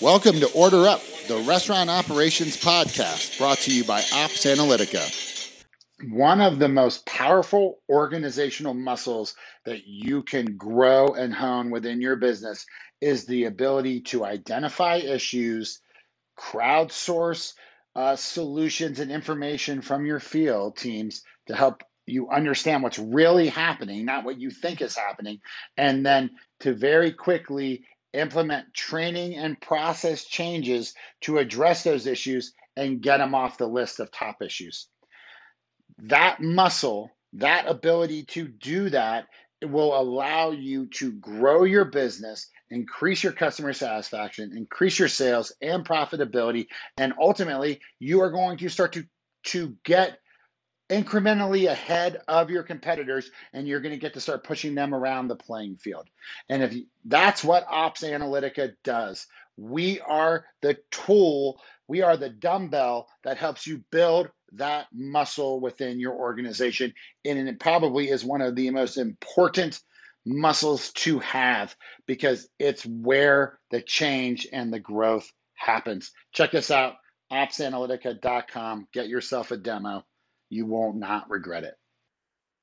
Welcome to Order Up, the restaurant operations podcast brought to you by Ops Analytica. One of the most powerful organizational muscles that you can grow and hone within your business is the ability to identify issues, crowdsource uh, solutions and information from your field teams to help you understand what's really happening, not what you think is happening, and then to very quickly implement training and process changes to address those issues and get them off the list of top issues. That muscle, that ability to do that will allow you to grow your business, increase your customer satisfaction, increase your sales and profitability, and ultimately you are going to start to to get incrementally ahead of your competitors and you're going to get to start pushing them around the playing field. And if you, that's what Ops Analytica does. We are the tool, we are the dumbbell that helps you build that muscle within your organization and it probably is one of the most important muscles to have because it's where the change and the growth happens. Check us out opsanalytica.com. Get yourself a demo you won't not regret it.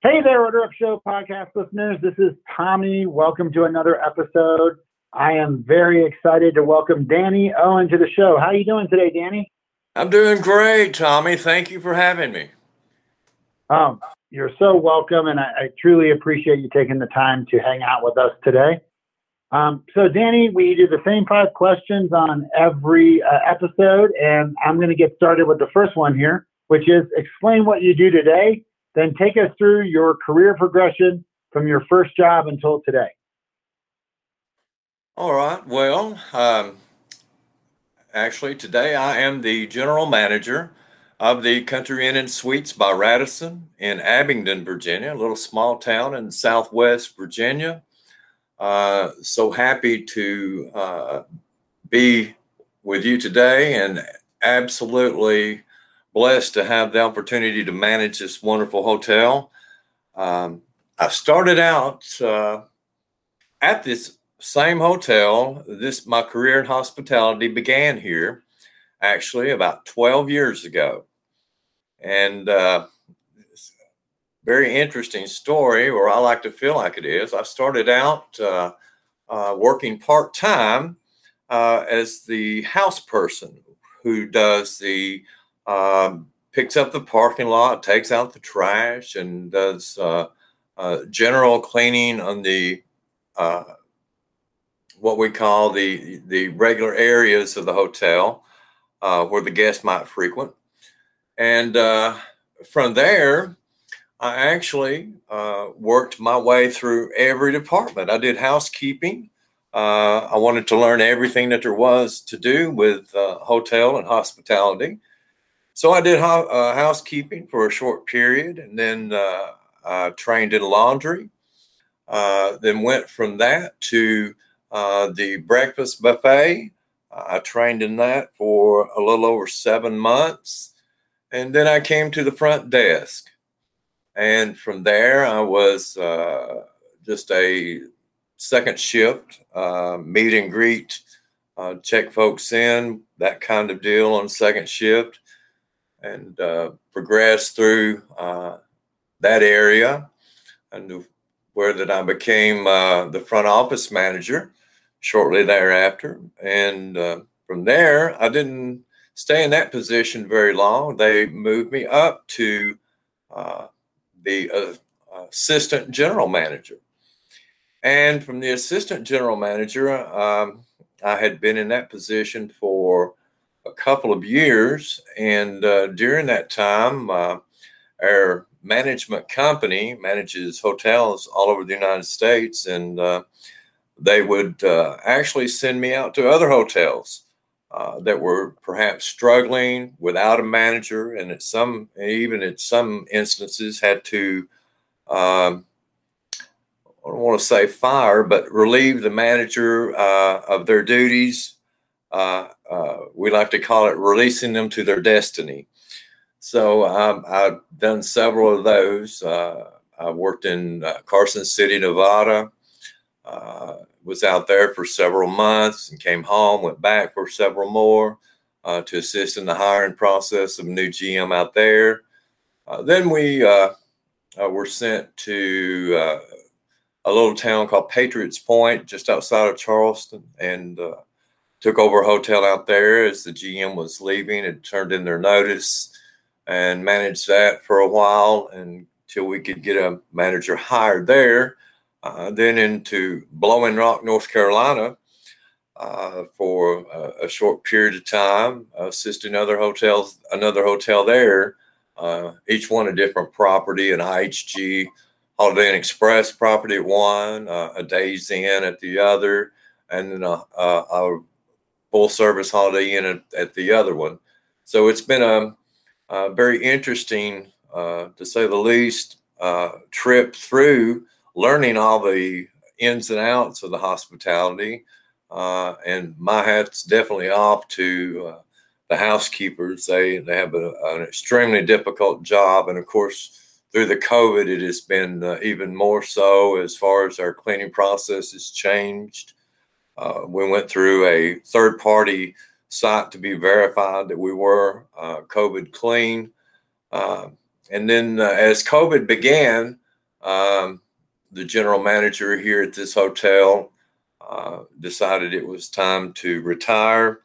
Hey there, Order Up Show podcast listeners. This is Tommy. Welcome to another episode. I am very excited to welcome Danny Owen to the show. How are you doing today, Danny? I'm doing great, Tommy. Thank you for having me. Um, you're so welcome, and I, I, truly appreciate you taking the time to hang out with us today. Um, so, Danny, we do the same five questions on every uh, episode, and I'm going to get started with the first one here which is explain what you do today, then take us through your career progression from your first job until today. All right. Well, um, actually, today I am the general manager of the Country Inn and Suites by Radisson in Abingdon, Virginia, a little small town in southwest Virginia. Uh, so happy to uh, be with you today and absolutely blessed to have the opportunity to manage this wonderful hotel. Um, I started out uh, at this same hotel. This my career in hospitality began here, actually about 12 years ago, and uh, very interesting story, or I like to feel like it is. I started out uh, uh working part time uh, as the house person who does the um, picks up the parking lot, takes out the trash, and does uh, uh, general cleaning on the uh, what we call the the regular areas of the hotel uh, where the guests might frequent. And uh, from there, I actually uh, worked my way through every department. I did housekeeping. I wanted to learn everything that there was to do with hotel and hospitality. So I did uh, housekeeping for a short period, and then uh, I trained in laundry. Uh, then went from that to uh, the breakfast buffet. I trained in that for a little over seven months, and then I came to the front desk. And from there, I was uh, just a second shift, uh, meet and greet, check folks in, that kind of deal on second shift and uh, progressed through uh, that area and where that I became uh, the front office manager shortly thereafter. And uh, from there, I didn't stay in that position very long. They moved me up to uh, the uh, assistant general manager. And from the assistant general manager, um, I had been in that position for a couple of years. And uh, during that time, uh, our management company manages hotels all over the United States, and uh, they would uh, actually send me out to other hotels. Uh, that were perhaps struggling without a manager, and at some, even at some instances, had to um, I don't want to say fire, but relieve the manager uh, of their duties uh, uh, we like to call it releasing them to their destiny. So um, I've done several of those. Uh, I worked in uh, Carson City, Nevada, uh, was out there for several months and came home, went back for several more to assist in the hiring process of new GM out there. Then we were sent to a little town called Patriots Point, just outside of Charleston, and took over a hotel out there as the GM was leaving and turned in their notice and managed that for a while until we could get a manager hired there. Uh, then into Blowing Rock, North Carolina, uh, for a, a, short period of time, assisting other hotels, another hotel there, uh, each one a different property, an IHG Holiday Inn Express property at one, uh, a Days Inn at the other, and then a, a, a full service Holiday Inn at, at, the other one. So it's been a, a very interesting, uh, to say the least, uh, trip through learning all the ins and outs of the hospitality. Uh, and my hat's definitely off to uh, the housekeepers. They they have a, an extremely difficult job, and of course, through the COVID, it has been uh, even more so as far as our cleaning process has changed. Uh, we went through a third party site to be verified that we were uh, COVID clean. Uh, and then as COVID began, um, the general manager here at this hotel uh, decided it was time to retire.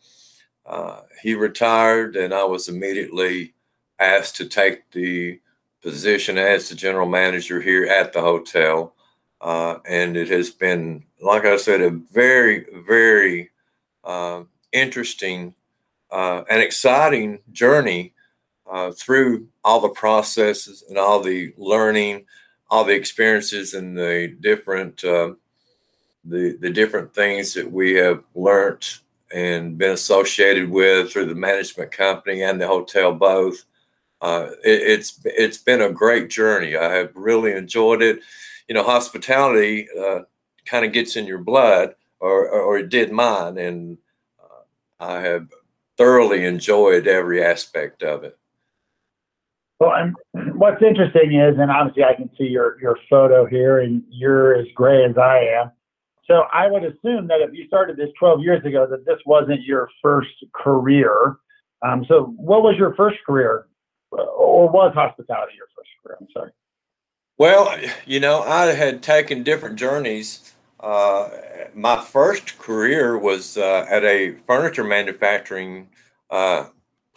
Uh, he retired, and I was immediately asked to take the position as the general manager here at the hotel. Uh, and it has been, like I said, a very, very uh, interesting uh, and exciting journey through all the processes and all the learning all the experiences and the different uh, the the different things that we have learned and been associated with through the management company and the hotel both. Uh, it, it's it's been a great journey. I have really enjoyed it. You know, hospitality uh, kind of gets in your blood, or, or it did mine, and uh, I have thoroughly enjoyed every aspect of it. Well, and what's interesting is, and obviously I can see your your photo here, and you're as gray as I am. So I would assume that if you started this 12 years ago, that this wasn't your first career. Um, so what was your first career, or was hospitality your first career? I'm sorry. Well, you know, I had taken different journeys. Uh, my first career was uh, at a furniture manufacturing uh,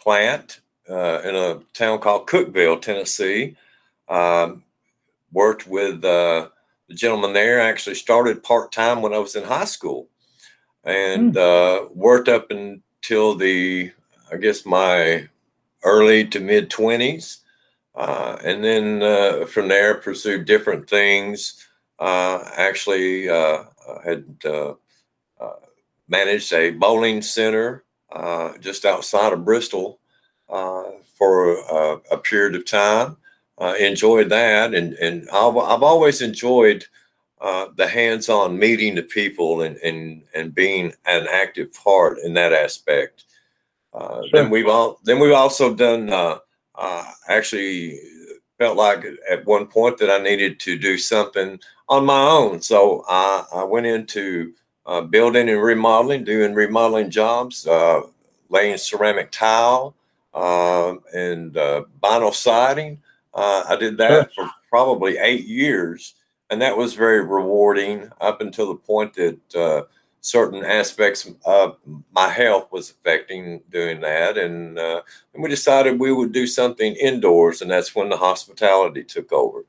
plant uh, in a town called Cookeville, Tennessee. Um, worked with uh, the gentleman there. I actually started part time when I was in high school, and mm. worked up until the I guess my early to mid twenties, uh, and then uh, from there pursued different things. actually, had managed a bowling center just outside of Bristol uh, for a, a, period of time. Uh, enjoyed that, and and I've, I've always enjoyed uh, the hands-on meeting the people and and and being an active part in that aspect. Uh, sure. Then we've all then we've also done uh, uh, actually felt like at one point that I needed to do something on my own, so I, I went into building and remodeling, doing remodeling jobs, laying ceramic tile um, and uh, vinyl siding. Uh, I did that for probably eight years, and that was very rewarding up until the point that uh, certain aspects of my health was affecting doing that, and, uh, and we decided we would do something indoors, and that's when the hospitality took over.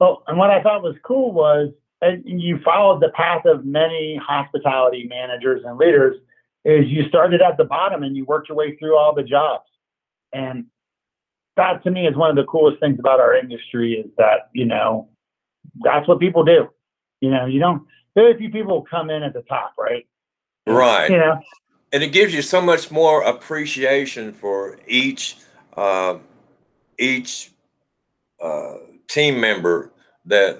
Well, and what I thought was cool was you followed the path of many hospitality managers and leaders is you started at the bottom and you worked your way through all the jobs. And that to me is one of the coolest things about our industry is that, you know, that's what people do. You know, you don't, very few people come in at the top, right? Right. You know, and it gives you so much more appreciation for each, uh, each, uh, team member that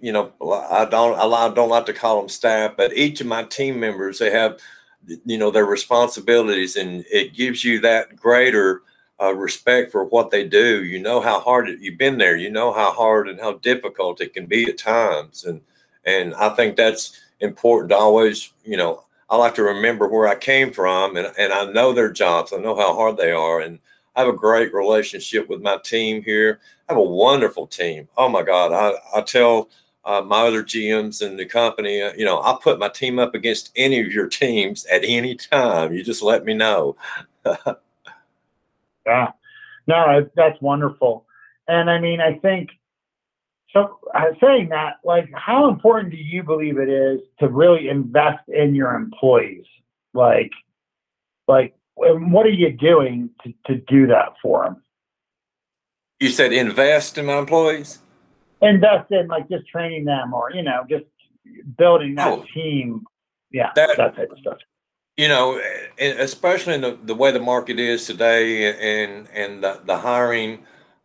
you know I don't I don't like to call them staff, but each of my team members they have you know their responsibilities and it gives you that greater uh, respect for what they do you know how hard it, you've been there you know how hard and how difficult it can be at times and and I think that's important to always, you know, I like to remember where I came from and, and I know their jobs. I know how hard they are. And I have a great relationship with my team here. I have a wonderful team. Oh my God. I, I tell uh, my other GMs in the company, uh, you know, I'll put my team up against any of your teams at any time. You just let me know. yeah. No, that's wonderful. And I mean, I think so uh, saying that, like, how important do you believe it is to really invest in your employees? Like, like, what are you doing to, to do that for them? You said invest in my employees? Invest in like just training them or, you know, just building that oh, team. Yeah, that, that type of stuff. You know, especially in the, the way the market is today and, and the, the hiring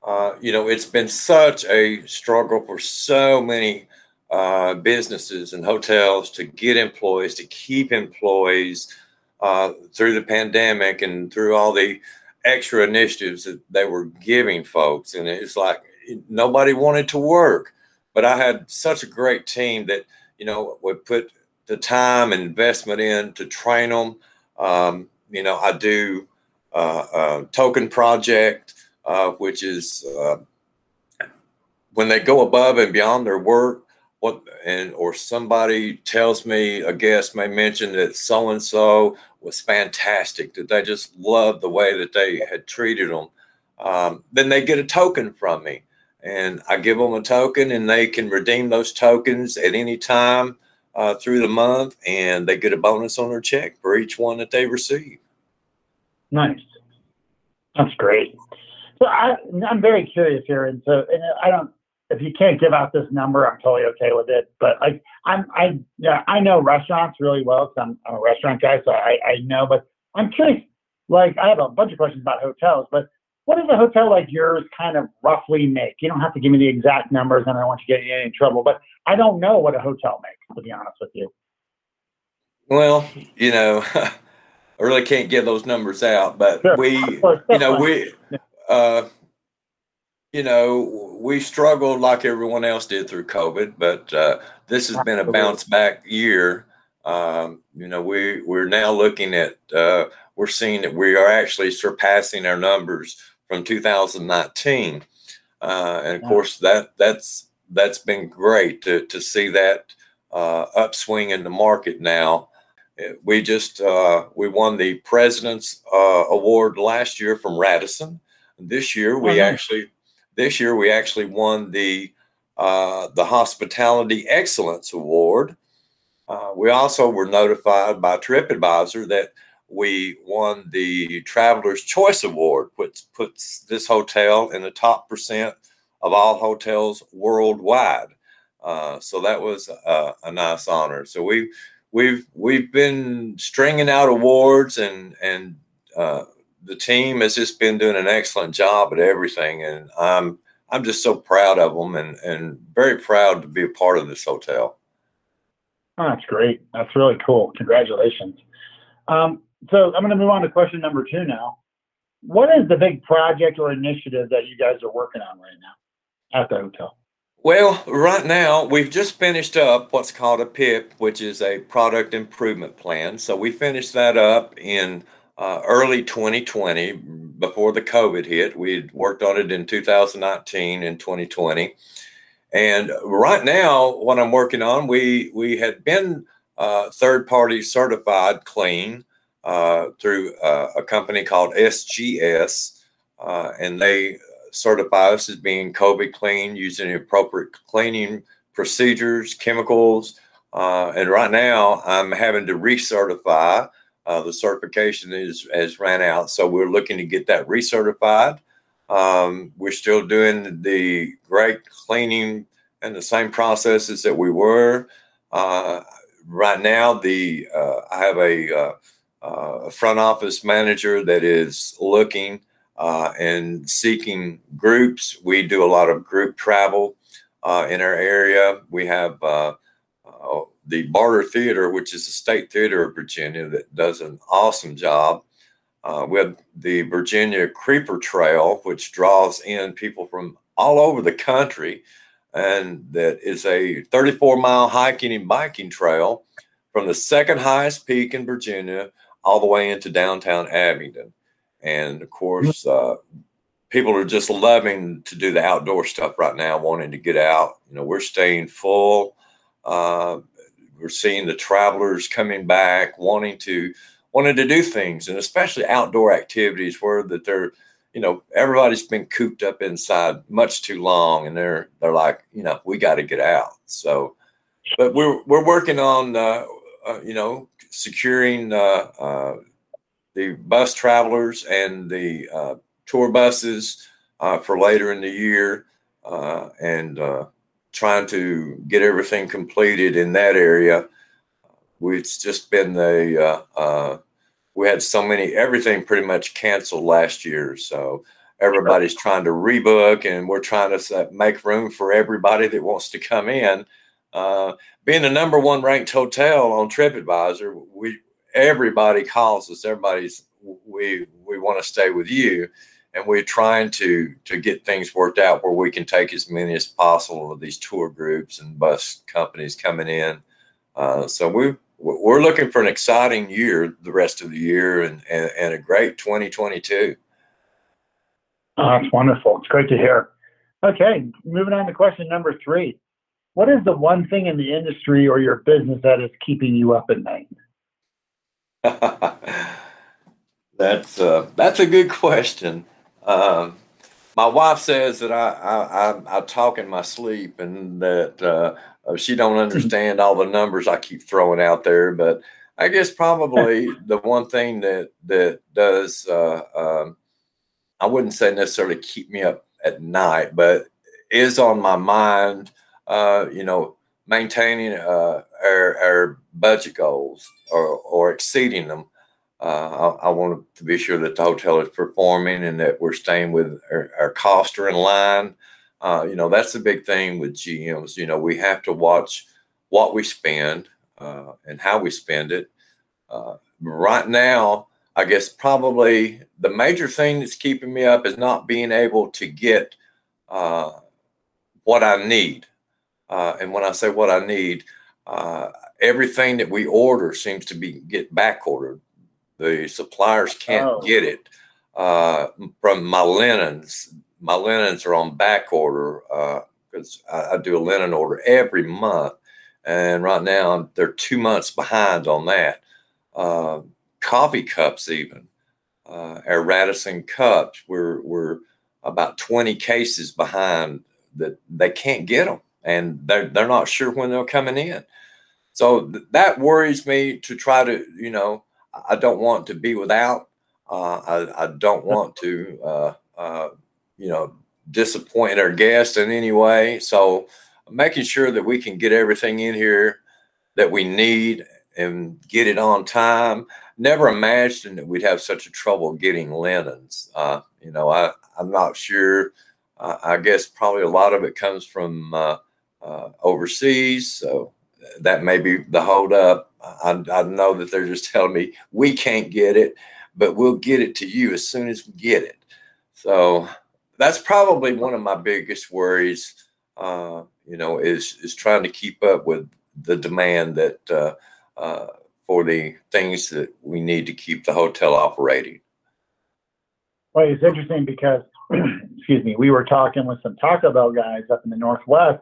uh, you know, it's been such a struggle for so many uh, businesses and hotels to get employees, to keep employees uh, through the pandemic and through all the extra initiatives that they were giving folks. And it's like nobody wanted to work. But I had such a great team that, you know, would put the time and investment in to train them. Um, you know, I do uh, a token project uh, which is uh, when they go above and beyond their work. What and or somebody tells me a guest may mention that so and so was fantastic that they just loved the way that they had treated them. Um, then they get a token from me, and I give them a token, and they can redeem those tokens at any time uh, through the month, and they get a bonus on their check for each one that they receive. Nice, that's great. So I, I'm very curious here, and so and I don't. If you can't give out this number, I'm totally okay with it. But like I'm, I yeah, I know restaurants really well because I'm, I'm a restaurant guy, so I, I know. But I'm curious. Like I have a bunch of questions about hotels, but what does a hotel like yours kind of roughly make? You don't have to give me the exact numbers, and I don't want you to get in any trouble. But I don't know what a hotel makes, to be honest with you. Well, you know, I really can't give those numbers out, but sure. we, you know, we uh, you know, we struggled like everyone else did through COVID, but uh, this has been a bounce back year. Um, you know, we we're now looking at uh, we're seeing that we are actually surpassing our numbers from 2019, uh, and of course that that's that's been great to to see that uh, upswing in the market now. We just uh, we won the President's uh, Award last year from Radisson this year we actually this year we actually won the uh, the Hospitality Excellence Award. Uh, we also were notified by TripAdvisor that we won the Traveler's Choice Award, which puts this hotel in the top percent of all hotels worldwide. Uh, so that was a, a, nice honor. So we we've we've been stringing out awards and and uh, the team has just been doing an excellent job at everything, and I'm I'm just so proud of them and and very proud to be a part of this hotel. Oh, that's great. That's really cool. Congratulations. Um, so I'm going to move on to question number two now. What is the big project or initiative that you guys are working on right now at the hotel? Well, right now we've just finished up what's called a PIP, which is a product improvement plan. So we finished that up in uh, early 2020, before the COVID hit. We had worked on it in 2019 and 2020. And right now, what I'm working on, we we had been uh, third party certified clean uh, through uh, a company called SGS, uh, and they certify us as being COVID clean using appropriate cleaning procedures, chemicals. Uh, and right now, I'm having to recertify uh, the certification is has ran out, so we're looking to get that recertified. Um, we're still doing the great cleaning and the same processes that we were. Uh, right now, the uh, I have a, uh, uh, front office manager that is looking uh, and seeking groups. We do a lot of group travel in our area. We have the Barter Theater, which is the state theater of Virginia that does an awesome job. Uh, we have the Virginia Creeper Trail, which draws in people from all over the country. and that is a 34 mile hiking and biking trail from the second highest peak in Virginia all the way into downtown Abingdon. And of course, uh, people are just loving to do the outdoor stuff right now, wanting to get out. You know, we're staying full. Uh, we're seeing the travelers coming back, wanting to wanting to do things, and especially outdoor activities where that they're, you know, everybody's been cooped up inside much too long, and they're they're like, you know, we got to get out. So, but we're we're working on, uh, uh, you know, securing uh, uh the bus travelers and the uh, tour buses uh, for later in the year, and trying to get everything completed in that area. It's just been the uh, uh, we had so many everything pretty much canceled last year, so everybody's trying to rebook, and we're trying to make room for everybody that wants to come in. Uh, being the number one ranked hotel on TripAdvisor, we everybody calls us. Everybody's we we want to stay with you and we're trying to to get things worked out where we can take as many as possible of these tour groups and bus companies coming in. Uh, so we we're looking for an exciting year the rest of the year and and, and a great 2022. Oh, that's wonderful. It's great to hear. Okay, moving on to question number three. What is the one thing in the industry or your business that is keeping you up at night? that's uh, that's a good question. Um, my wife says that I, I, I, I, talk in my sleep and that uh, she don't understand all the numbers I keep throwing out there. But I guess probably the one thing that that does uh, um, I wouldn't say necessarily keep me up at night, but is on my mind. Uh, you know, maintaining uh, our, our budget goals or, or exceeding them. Uh, I, I, want to be sure that the hotel is performing and that we're staying with our, our costs are in line. Uh, you know, that's the big thing with GMs. You know, we have to watch what we spend uh, and how we spend it. Uh, right now, I guess probably the major thing that's keeping me up is not being able to get uh, what I need. Uh, and when I say what I need, everything that we order seems to be get back ordered the suppliers can't oh. get it uh, from my linens. My linens are on back order because uh, I, I, do a linen order every month, and right now they're two months behind on that. Uh, coffee cups, even uh, our Radisson cups, we're we're about twenty cases behind that they can't get them, and they're they're not sure when they're coming in. So th- that worries me to try to you know I don't want to be without. Uh, I, I, don't want to, uh, uh, you know, disappoint our guests in any way. So making sure that we can get everything in here that we need and get it on time. Never imagined that we'd have such a trouble getting linens. Uh, you know, I, I'm not sure. I guess probably a lot of it comes from uh, uh, overseas. So that may be the holdup. I, I know that they're just telling me we can't get it, but we'll get it to you as soon as we get it. So that's probably one of my biggest worries. Uh, you know, is is trying to keep up with the demand that uh, uh, for the things that we need to keep the hotel operating. Well, it's interesting because, excuse me, we were talking with some Taco Bell guys up in the Northwest,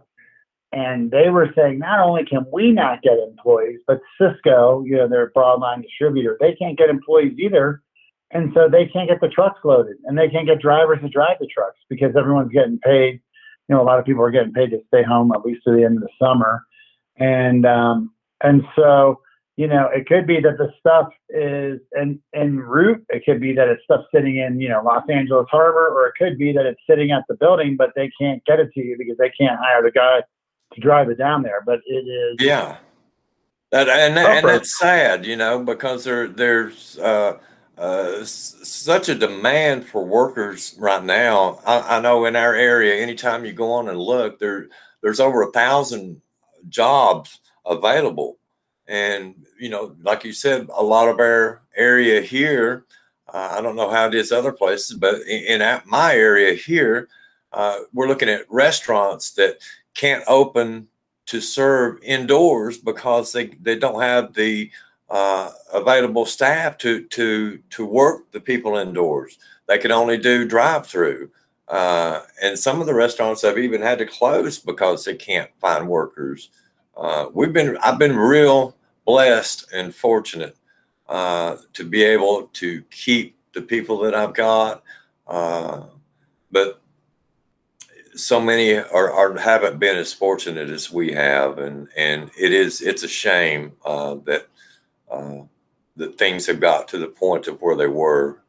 and they were saying not only can we not get employees, but Sysco, you know, their broadline distributor, they can't get employees either. And so they can't get the trucks loaded and they can't get drivers to drive the trucks because everyone's getting paid. You know, a lot of people are getting paid to stay home at least to the end of the summer. And um, and so, you know, it could be that the stuff is en, en route. It could be that it's stuff sitting in, you know, Los Angeles Harbor, or it could be that it's sitting at the building, but they can't get it to you because they can't hire the guy to drive it down there. But it is yeah, that, and and it's sad, you know, because there there's uh, uh, such a demand for workers right now. I, I, know in our area, anytime you go on and look, there there's over a thousand jobs available, and you know, like you said, a lot of our area here. Uh, I don't know how it is other places, but in, in my area here, uh, we're looking at restaurants that can't open to serve indoors because they, they don't have the uh, available staff to to to work the people indoors. They can only do drive through, uh, and some of the restaurants have even had to close because they can't find workers. Uh, we've been I've been real blessed and fortunate uh, to be able to keep the people that I've got, uh, but so many are, are, haven't been as fortunate as we have, and and it is it's a shame uh, that uh, that things have got to the point of where they were.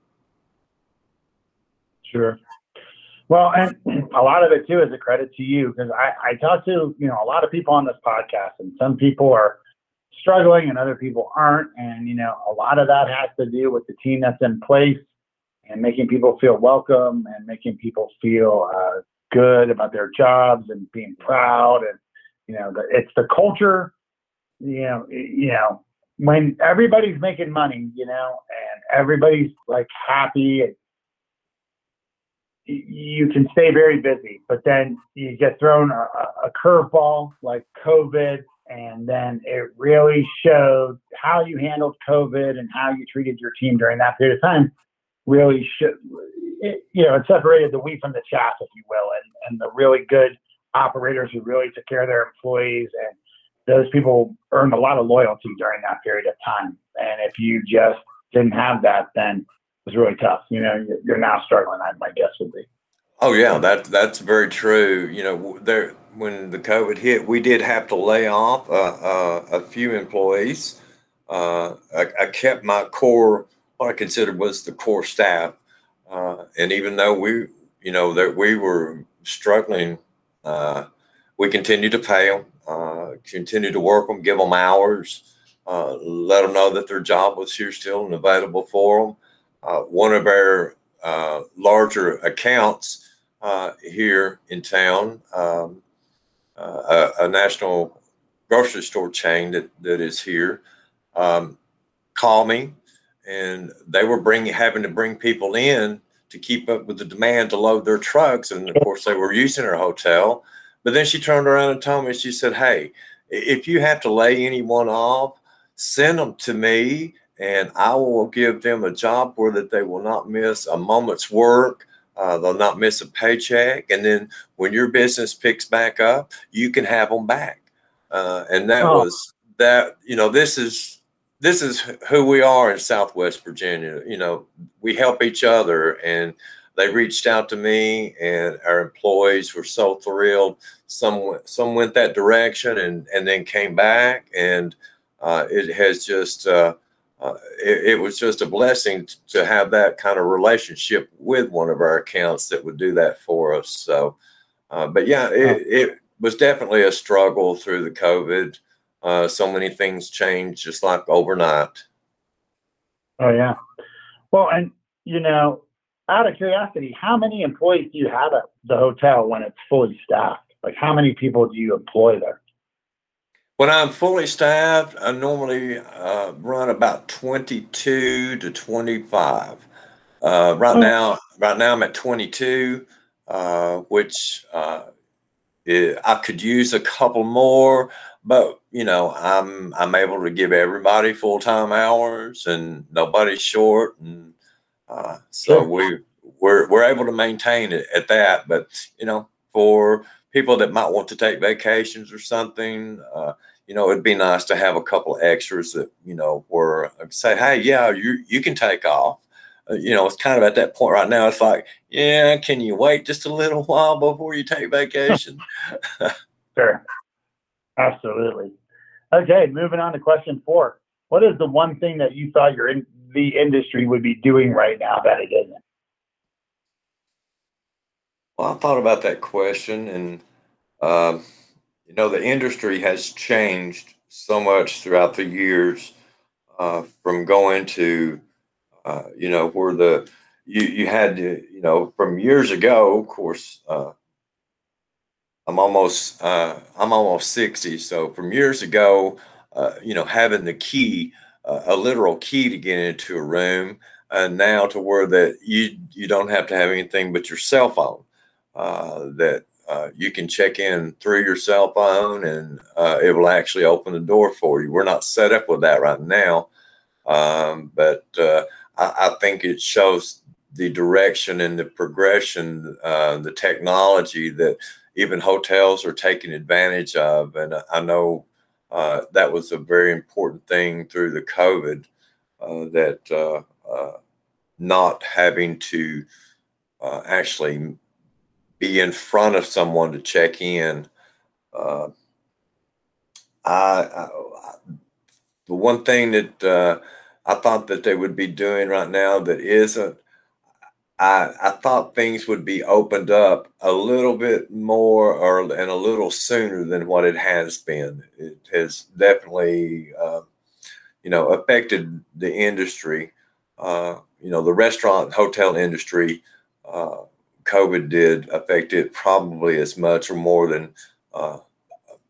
Sure. Well, and a lot of it too is a credit to you because I, I talk to you know a lot of people on this podcast, and some people are struggling and other people aren't, and you know a lot of that has to do with the team that's in place and making people feel welcome and making people feel uh, good about their jobs and being proud and you know the, it's the culture you know you know when everybody's making money, you know, and everybody's like happy, you can stay very busy. But then you get thrown a, a curveball like COVID, and then it really showed how you handled COVID and how you treated your team during that period of time. Really, should it, you know, it separated the wheat from the chaff, if you will, and and the really good operators who really took care of their employees and those people earned a lot of loyalty during that period of time. And if you just didn't have that, then it was really tough. You know, you're now struggling. I my guess would be. Oh yeah, that that's very true. You know, there when the COVID hit, we did have to lay off uh, uh, a few employees. Uh, I, I, kept my core, what I considered was the core staff, uh, and even though we, you know, that we were struggling, uh, we continued to pay them uh, continue to work them, give them hours, uh, let them know that their job was here still and available for them. Uh, one of our uh, larger accounts here in town, um, a, a, national grocery store chain that, that is here, um, called me and they were bringing having to bring people in to keep up with the demand to load their trucks and of course they were using our hotel but then she turned around and told me, she said, Hey, if you have to lay anyone off, send them to me and I will give them a job where that they will not miss a moment's work. Uh, they'll not miss a paycheck. And then when your business picks back up, you can have them back. Uh, and that oh. was that, you know, this is, this is who we are in Southwest Virginia. You know, we help each other and they reached out to me and our employees were so thrilled some some went that direction and and then came back and uh, it has just uh, uh, it, it, was just a blessing to have that kind of relationship with one of our accounts that would do that for us so uh, but yeah it, it, was definitely a struggle through the covid uh, so many things change just like overnight oh yeah well and you know out of curiosity, how many employees do you have at the hotel when it's fully staffed? Like, how many people do you employ there? When I'm fully staffed, I normally uh, run about 22 to 25. Uh, right oh. now, right now I'm at 22, uh, which uh, I could use a couple more, but you know, I'm I'm able to give everybody full time hours, and nobody's short, and uh, so sure. we we're we're able to maintain it at that. But you know, for people that might want to take vacations or something, uh, you know, it'd be nice to have a couple extras that you know were uh, say, hey, yeah, you you can take off. Uh, you know, it's kind of at that point right now. It's like, yeah, can you wait just a little while before you take vacation? sure, absolutely. Okay, moving on to question four. What is the one thing that you thought your in, the industry would be doing right now that it isn't? Well, I thought about that question, and um, you know, the industry has changed so much throughout the years uh, from going to, uh, you know, where the you you had to, you know, from years ago. Of course, uh, I'm almost uh, I'm almost sixty, so from years ago, uh, you know, having the key a literal key to get into a room uh, now to where that you you don't have to have anything but your cell phone uh, that uh, you can check in through your cell phone and uh, it will actually open the door for you. We're not set up with that right now, um, but uh, I, I, think it shows the direction and the progression, uh, the technology that even hotels are taking advantage of. And I know uh, that was a very important thing through the COVID uh, that not having to actually be in front of someone to check in. Uh, I, I, the one thing that uh, I thought that they would be doing right now that isn't, I, I thought things would be opened up a little bit more or and a little sooner than what it has been. It has definitely, uh, you know, affected the industry. Uh, you know, the restaurant hotel industry uh, COVID did affect it probably as much or more than uh,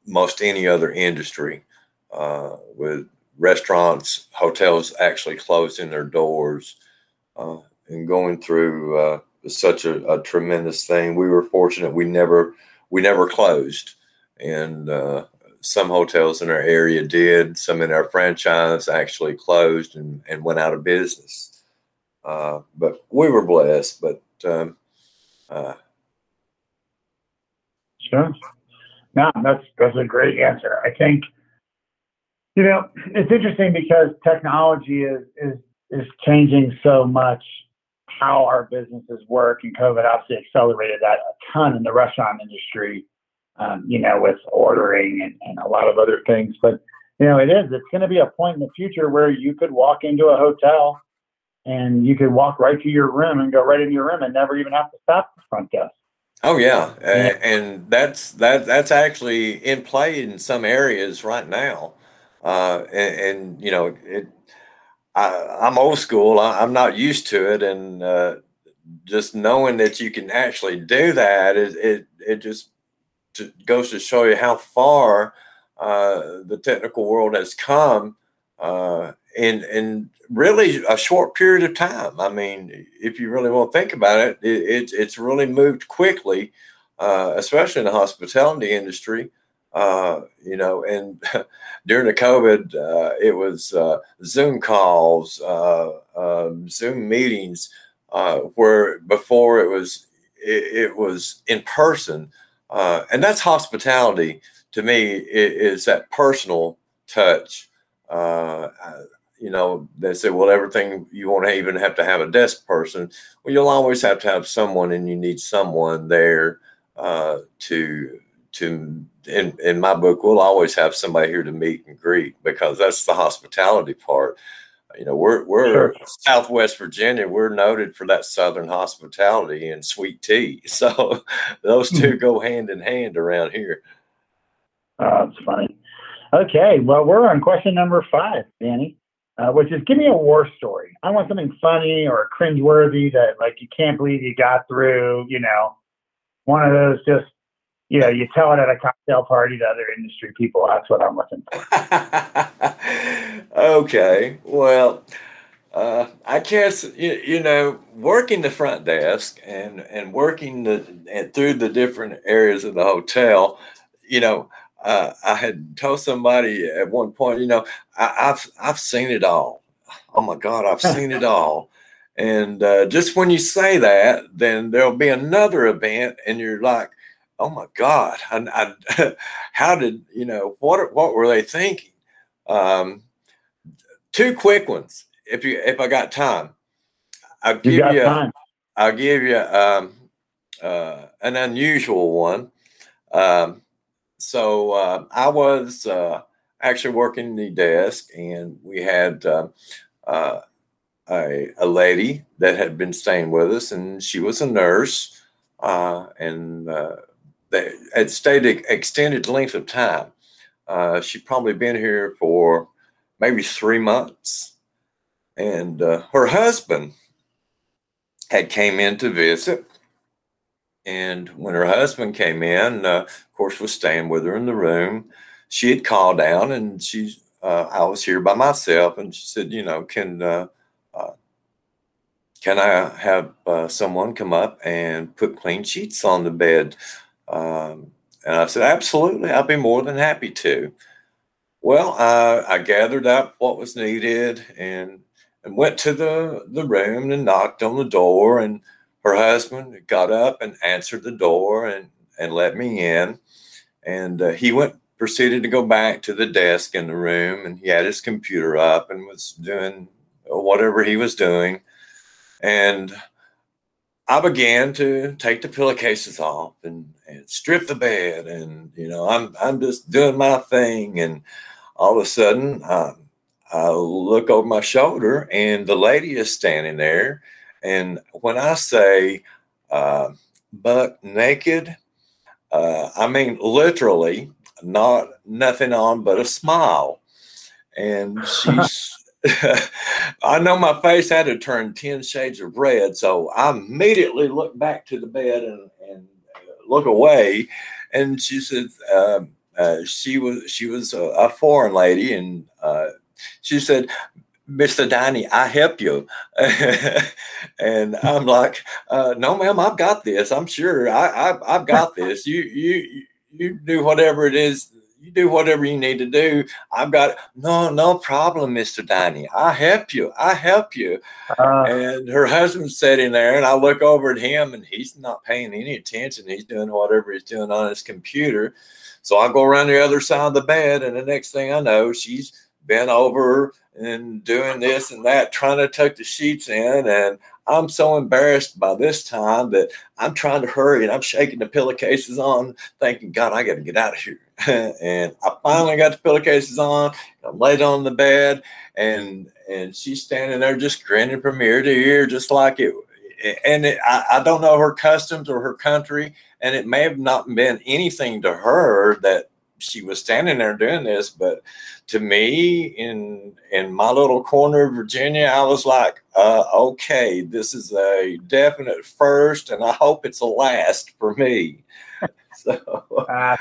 most any other industry, uh, with restaurants, hotels actually closing their doors uh, and going through uh, such a, a, tremendous thing. We were fortunate; we never we never closed, and uh, some hotels in our area did. Some in our franchise actually closed and, and went out of business. Uh, but we were blessed. But um, uh, sure. No, that's that's a great answer. I think you know it's interesting because technology is is is changing so much how our businesses work, and COVID obviously accelerated that a ton in the restaurant industry. Um, you know, with ordering and, and a lot of other things, but you know, it is. It's going to be a point in the future where you could walk into a hotel and you could walk right to your room and go right into your room and never even have to stop the front desk. Oh yeah, yeah. and that's that that's actually in play in some areas right now, uh, and, and, you know it. I, am old school. I, am not used to it, and uh, just knowing that you can actually do that, it it, it just goes to show you how far uh, the technical world has come uh, in in really a short period of time. I mean, if you really want to think about it, it, it it's really moved quickly, uh, especially in the hospitality industry. Uh, you know, and during the COVID, uh, it was uh, Zoom calls, uh, um, Zoom meetings, uh, where before it was it, it was in person, and that's hospitality to me. Is that personal touch? Uh, you know, they say, well, everything you won't even have to have a desk person. Well, you'll always have to have someone, and you need someone there uh, to to. In in my book, we'll always have somebody here to meet and greet because that's the hospitality part. You know, we're we're sure. Southwest Virginia. We're noted for that Southern hospitality and sweet tea. So those two mm-hmm. go hand in hand around here. Oh, that's funny. Okay, well, we're on question number five, Danny uh, which is give me a war story. I want something funny or cringeworthy that like you can't believe you got through. You know, one of those just you know you tell it at a cocktail party to other industry people. That's what I'm looking for. okay, well. Uh, I guess you, you know working the front desk and and working the and through the different areas of the hotel. You know, uh, I had told somebody at one point, you know, I, have I've seen it all. Oh my God, I've seen it all. And uh, just when you say that, then there'll be another event, and you're like, "Oh my God, I, I, how did you know what? What were they thinking?" Um, two quick ones, if you if I got time. I'll give you. you time. I'll give you um, uh, an unusual one. Um, so uh, I was uh, actually working the desk, and we had uh, uh, a, a, lady that had been staying with us, and she was a nurse, uh, and uh, they had stayed an extended length of time. she'd probably been here for maybe three months, and her husband had came in to visit and when her husband came in, uh, of course, was staying with her in the room. She had called down, and she, uh, I was here by myself, and she said, you know, can uh, uh can I have uh, someone come up and put clean sheets on the bed? Um, and I said, Absolutely, I'd be more than happy to. Well, I, I gathered up what was needed and, and went to the, the room and knocked on the door. And her husband got up and answered the door and, and let me in. And uh, he went proceeded to go back to the desk in the room and he had his computer up and was doing whatever he was doing. And I began to take the pillowcases off and, and strip the bed. And, you know, I'm, I'm just doing my thing. And all of a sudden, um, I look over my shoulder and the lady is standing there. And when I say uh, buck naked, uh, I mean literally not nothing on but a smile. And she's, I know my face had to turn 10 shades of red. So I immediately looked back to the bed and, and look away. And she said, um, uh, she was she was a, a foreign lady, and uh, she said, "Mr. Danny, I help you," and I'm like, uh, "No, ma'am, I've got this. I'm sure I have got this. You you you do whatever it is you do whatever you need to do. I've got no, no problem, Mister Danny. I help you. I help you. Uh, and her husband's sitting there, and I look over at him, and he's not paying any attention. He's doing whatever he's doing on his computer. So I go around the other side of the bed, and the next thing I know, she's bent over and doing this and that, trying to tuck the sheets in, and I'm so embarrassed by this time that I'm trying to hurry and I'm shaking the pillowcases on, thinking, God, I got to get out of here. and I finally got the pillowcases on. I laid on the bed, and and she's standing there just grinning from ear to ear, just like it. And it, I, I don't know her customs or her country, and it may have not been anything to her that she was standing there doing this, but to me, in in my little corner of Virginia, I was like, uh, okay, this is a definite first, and I hope it's a last for me. so, uh,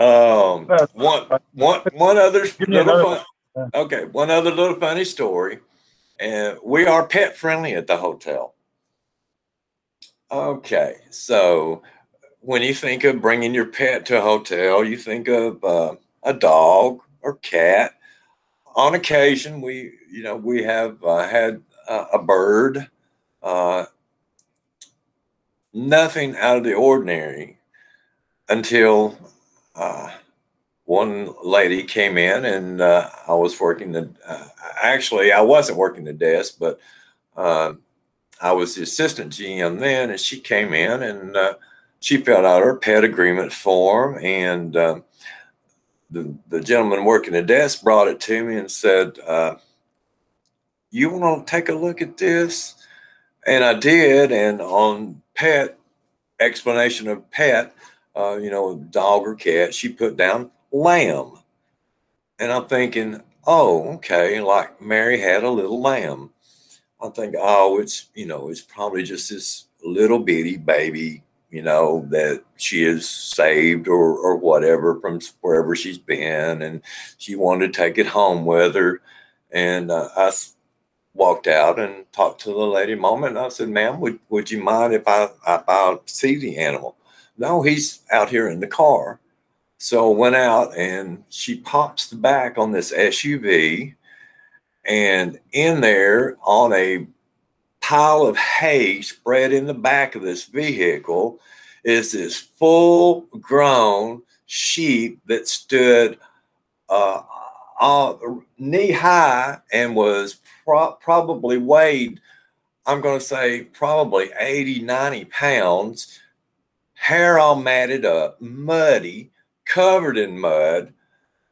um, one one one other little fun, okay, one other little funny story, and we are pet friendly at the hotel. Okay, so when you think of bringing your pet to a hotel, you think of uh, a dog or cat. On occasion, we you know we have uh, had uh, a bird. Uh, nothing out of the ordinary until uh, one lady came in and uh, I was working the. actually, I wasn't working the desk, but I was the assistant GM then, and she came in and she filled out her pet agreement form, and uh, the the gentleman working the desk brought it to me and said, uh, "You want to take a look at this?" And I did, and on pet explanation of pet, uh, you know, dog or cat, she put down lamb, and I'm thinking, oh, okay, like Mary had a little lamb. I think, oh, it's you know, it's probably just this little bitty baby you know, that she is saved or, or whatever from wherever she's been. And she wanted to take it home with her. And uh, I walked out and talked to the lady moment. And I said, ma'am, would, would you mind if I, if I see the animal? No, he's out here in the car. So I went out and she pops the back on this SUV. And in there on a pile of hay spread in the back of this vehicle is this full grown sheep that stood uh, uh, knee high and was pro- probably weighed, I'm going to say probably 80, 90 pounds, hair all matted up, muddy, covered in mud.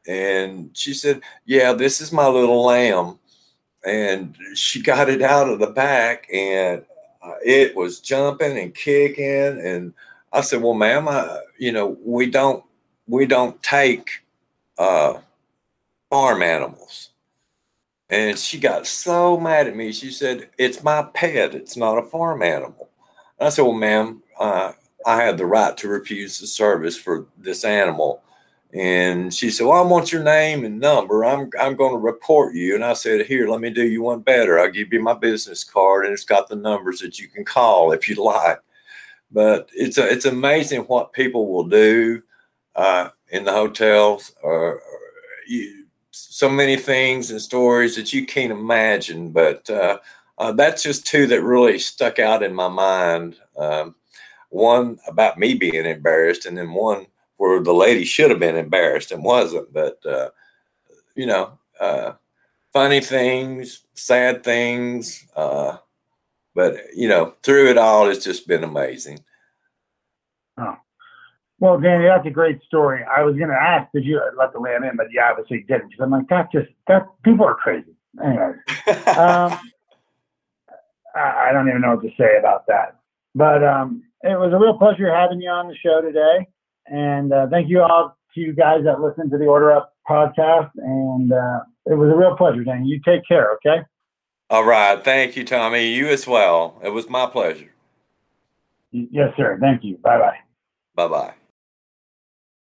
And she said, Yeah, this is my little lamb and she got it out of the back and uh, it was jumping and kicking and i said well ma'am I, you know we don't we don't take uh, farm animals. And she got so mad at me. She said it's my pet. It's not a farm animal. I said well ma'am uh, i have the right to refuse the service for this animal and she said, Well, I want your name and number. I'm I'm going to report you. And I said, Here, let me do you one better. I'll give you my business card and it's got the numbers that you can call if you like. but it's a, it's amazing what people will do uh, in the hotels or, or you, so many things and stories that you can't imagine. But uh, uh, that's just two that really stuck out in my mind. Um, one about me being embarrassed, and then one where the lady should have been embarrassed and wasn't. But uh, you know, uh, funny things, sad things. Uh, but you know, through it all, it's just been amazing. Oh. Well, Danny, that's a great story. I was going to ask, did you let the lamb in? But you obviously didn't. Because I'm like, that just that people are crazy. Anyways, um, I, I, don't even know what to say about that. But um, it was a real pleasure having you on the show today. And uh, thank you all to you guys that listened to the Order Up podcast. And uh, it was a real pleasure, Dan. You take care, okay? All right. Thank you, Tommy. You as well. It was my pleasure. Yes, sir. Thank you. Bye bye. Bye bye.